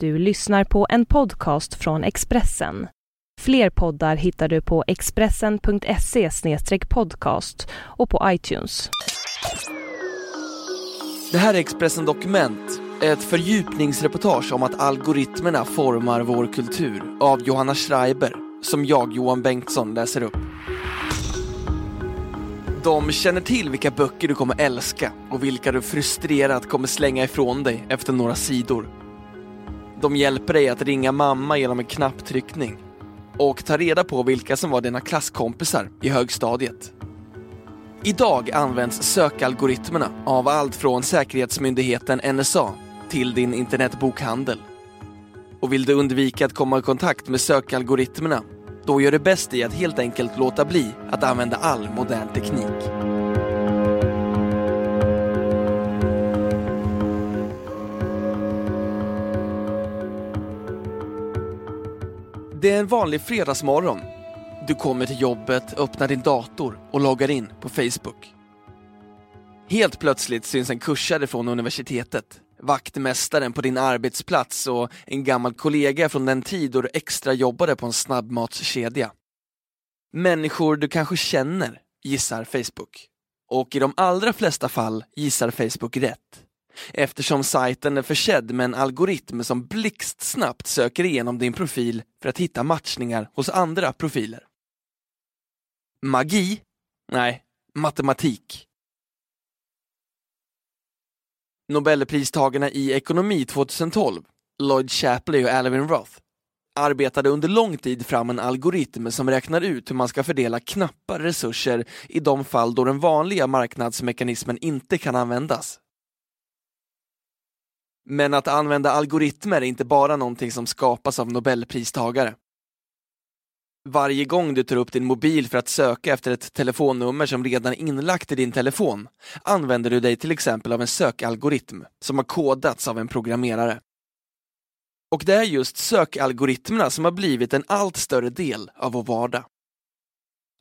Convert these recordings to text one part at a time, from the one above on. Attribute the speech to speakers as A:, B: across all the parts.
A: Du lyssnar på en podcast från Expressen. Fler poddar hittar du på expressen.se podcast och på iTunes.
B: Det här är Expressen Dokument, ett fördjupningsreportage om att algoritmerna formar vår kultur av Johanna Schreiber, som jag, Johan Bengtsson, läser upp. De känner till vilka böcker du kommer älska och vilka du frustrerat kommer slänga ifrån dig efter några sidor. De hjälper dig att ringa mamma genom en knapptryckning och ta reda på vilka som var dina klasskompisar i högstadiet. Idag används sökalgoritmerna av allt från säkerhetsmyndigheten NSA till din internetbokhandel. Och vill du undvika att komma i kontakt med sökalgoritmerna, då gör du bäst i att helt enkelt låta bli att använda all modern teknik. Det är en vanlig fredagsmorgon. Du kommer till jobbet, öppnar din dator och loggar in på Facebook. Helt plötsligt syns en kursare från universitetet, vaktmästaren på din arbetsplats och en gammal kollega från den tid då du extra jobbade på en snabbmatskedja. Människor du kanske känner, gissar Facebook. Och i de allra flesta fall gissar Facebook rätt eftersom sajten är försedd med en algoritm som blixtsnabbt söker igenom din profil för att hitta matchningar hos andra profiler. Magi? Nej, matematik. Nobelpristagarna i ekonomi 2012, Lloyd Shapley och Alvin Roth, arbetade under lång tid fram en algoritm som räknar ut hur man ska fördela knappa resurser i de fall då den vanliga marknadsmekanismen inte kan användas. Men att använda algoritmer är inte bara någonting som skapas av nobelpristagare. Varje gång du tar upp din mobil för att söka efter ett telefonnummer som redan är inlagt i din telefon använder du dig till exempel av en sökalgoritm som har kodats av en programmerare. Och det är just sökalgoritmerna som har blivit en allt större del av vår vardag.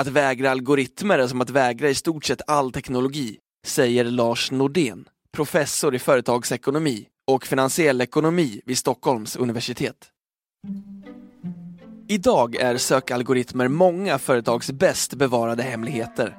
B: Att vägra algoritmer är som att vägra i stort sett all teknologi, säger Lars Nordén, professor i företagsekonomi och finansiell ekonomi vid Stockholms universitet. Idag är sökalgoritmer många företags bäst bevarade hemligheter.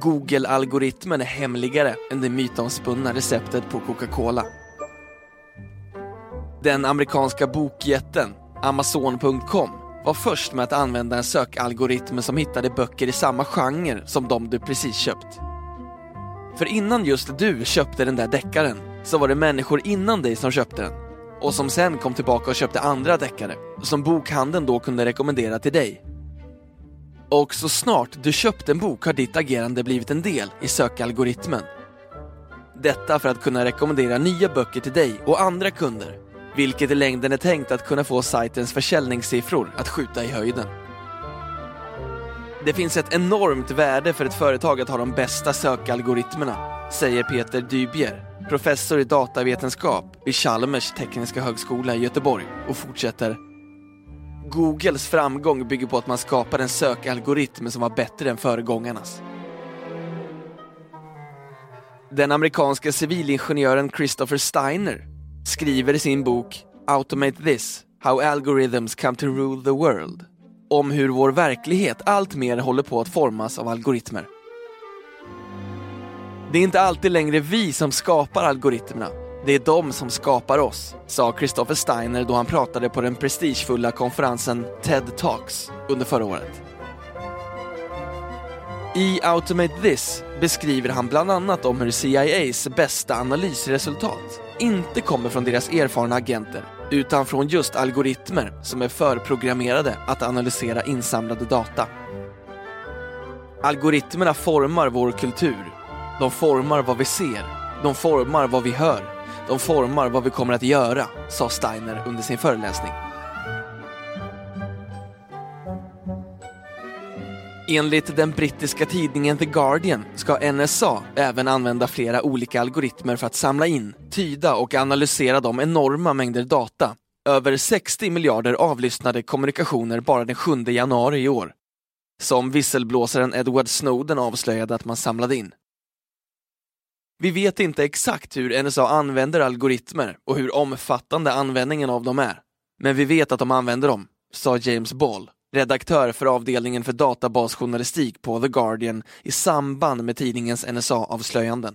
B: Google-algoritmen är hemligare än det mytomspunna receptet på Coca-Cola. Den amerikanska bokjätten Amazon.com var först med att använda en sökalgoritm som hittade böcker i samma genre som de du precis köpt. För innan just du köpte den där deckaren så var det människor innan dig som köpte den och som sen kom tillbaka och köpte andra deckare som bokhandeln då kunde rekommendera till dig. Och så snart du köpt en bok har ditt agerande blivit en del i sökalgoritmen. Detta för att kunna rekommendera nya böcker till dig och andra kunder, vilket i längden är tänkt att kunna få sajtens försäljningssiffror att skjuta i höjden. Det finns ett enormt värde för ett företag att ha de bästa sökalgoritmerna, säger Peter Dybjer professor i datavetenskap vid Chalmers tekniska högskola i Göteborg och fortsätter Googles framgång bygger på att man skapar en sökalgoritm som var bättre än föregångarnas. Den amerikanska civilingenjören Christopher Steiner skriver i sin bok Automate this, How Algorithms Come to Rule the World om hur vår verklighet allt mer håller på att formas av algoritmer. Det är inte alltid längre vi som skapar algoritmerna. Det är de som skapar oss, sa Christopher Steiner då han pratade på den prestigefulla konferensen TED Talks under förra året. I Automate This beskriver han bland annat om hur CIAs bästa analysresultat inte kommer från deras erfarna agenter utan från just algoritmer som är förprogrammerade att analysera insamlade data. Algoritmerna formar vår kultur. De formar vad vi ser. De formar vad vi hör. De formar vad vi kommer att göra, sa Steiner under sin föreläsning. Enligt den brittiska tidningen The Guardian ska NSA även använda flera olika algoritmer för att samla in, tyda och analysera de enorma mängder data. Över 60 miljarder avlyssnade kommunikationer bara den 7 januari i år. Som visselblåsaren Edward Snowden avslöjade att man samlade in. Vi vet inte exakt hur NSA använder algoritmer och hur omfattande användningen av dem är. Men vi vet att de använder dem, sa James Ball, redaktör för avdelningen för databasjournalistik på The Guardian i samband med tidningens NSA-avslöjanden.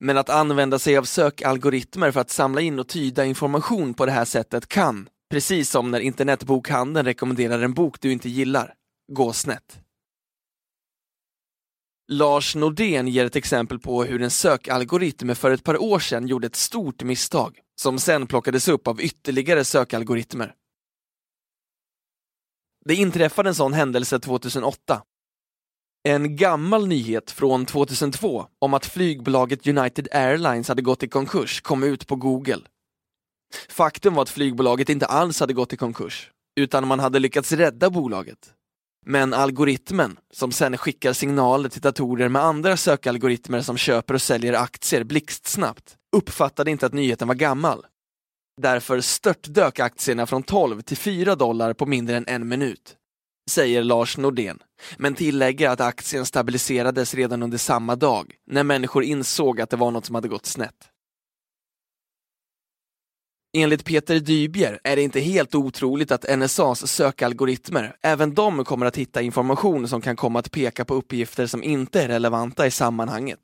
B: Men att använda sig av sökalgoritmer för att samla in och tyda information på det här sättet kan, precis som när internetbokhandeln rekommenderar en bok du inte gillar, gå snett. Lars Nordén ger ett exempel på hur en sökalgoritm för ett par år sedan gjorde ett stort misstag, som sen plockades upp av ytterligare sökalgoritmer. Det inträffade en sån händelse 2008. En gammal nyhet från 2002 om att flygbolaget United Airlines hade gått i konkurs kom ut på Google. Faktum var att flygbolaget inte alls hade gått i konkurs, utan man hade lyckats rädda bolaget. Men algoritmen, som sen skickar signaler till datorer med andra sökalgoritmer som köper och säljer aktier blixtsnabbt, uppfattade inte att nyheten var gammal. Därför störtdök aktierna från 12 till 4 dollar på mindre än en minut, säger Lars Nordén, men tillägger att aktien stabiliserades redan under samma dag, när människor insåg att det var något som hade gått snett. Enligt Peter Dybjer är det inte helt otroligt att NSAs sökalgoritmer, även de kommer att hitta information som kan komma att peka på uppgifter som inte är relevanta i sammanhanget.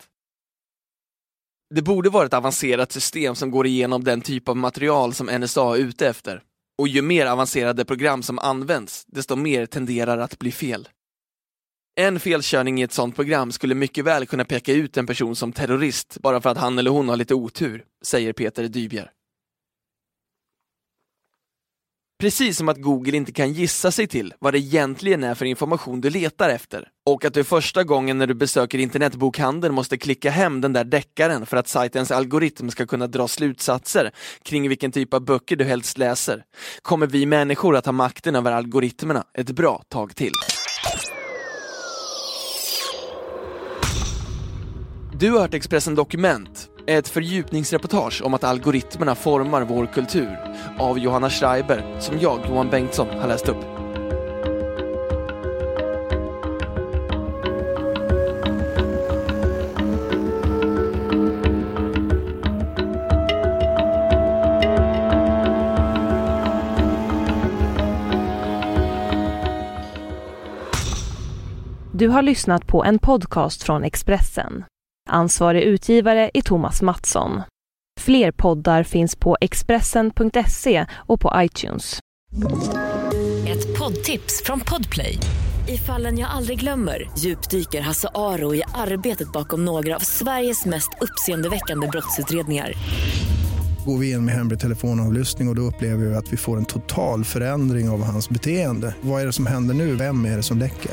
B: Det borde vara ett avancerat system som går igenom den typ av material som NSA är ute efter. Och ju mer avancerade program som används, desto mer tenderar att bli fel. En felkörning i ett sådant program skulle mycket väl kunna peka ut en person som terrorist bara för att han eller hon har lite otur, säger Peter Dybjer. Precis som att Google inte kan gissa sig till vad det egentligen är för information du letar efter. Och att du första gången när du besöker internetbokhandeln måste klicka hem den där deckaren för att sajtens algoritm ska kunna dra slutsatser kring vilken typ av böcker du helst läser, kommer vi människor att ha makten över algoritmerna ett bra tag till. Du har hört Expressen Dokument ett fördjupningsreportage om att algoritmerna formar vår kultur av Johanna Schreiber som jag, Johan Bengtsson, har läst upp.
A: Du har lyssnat på en podcast från Expressen. Ansvarig utgivare är Thomas Mattsson. Fler poddar finns på Expressen.se och på iTunes.
C: Ett poddtips från Podplay. I fallen jag aldrig glömmer djupdyker Hasse Aro i arbetet bakom några av Sveriges mest uppseendeväckande brottsutredningar.
D: Går vi in med hemlig telefonavlyssning och, och då upplever vi att vi får en total förändring av hans beteende. Vad är det som händer nu? Vem är det som läcker?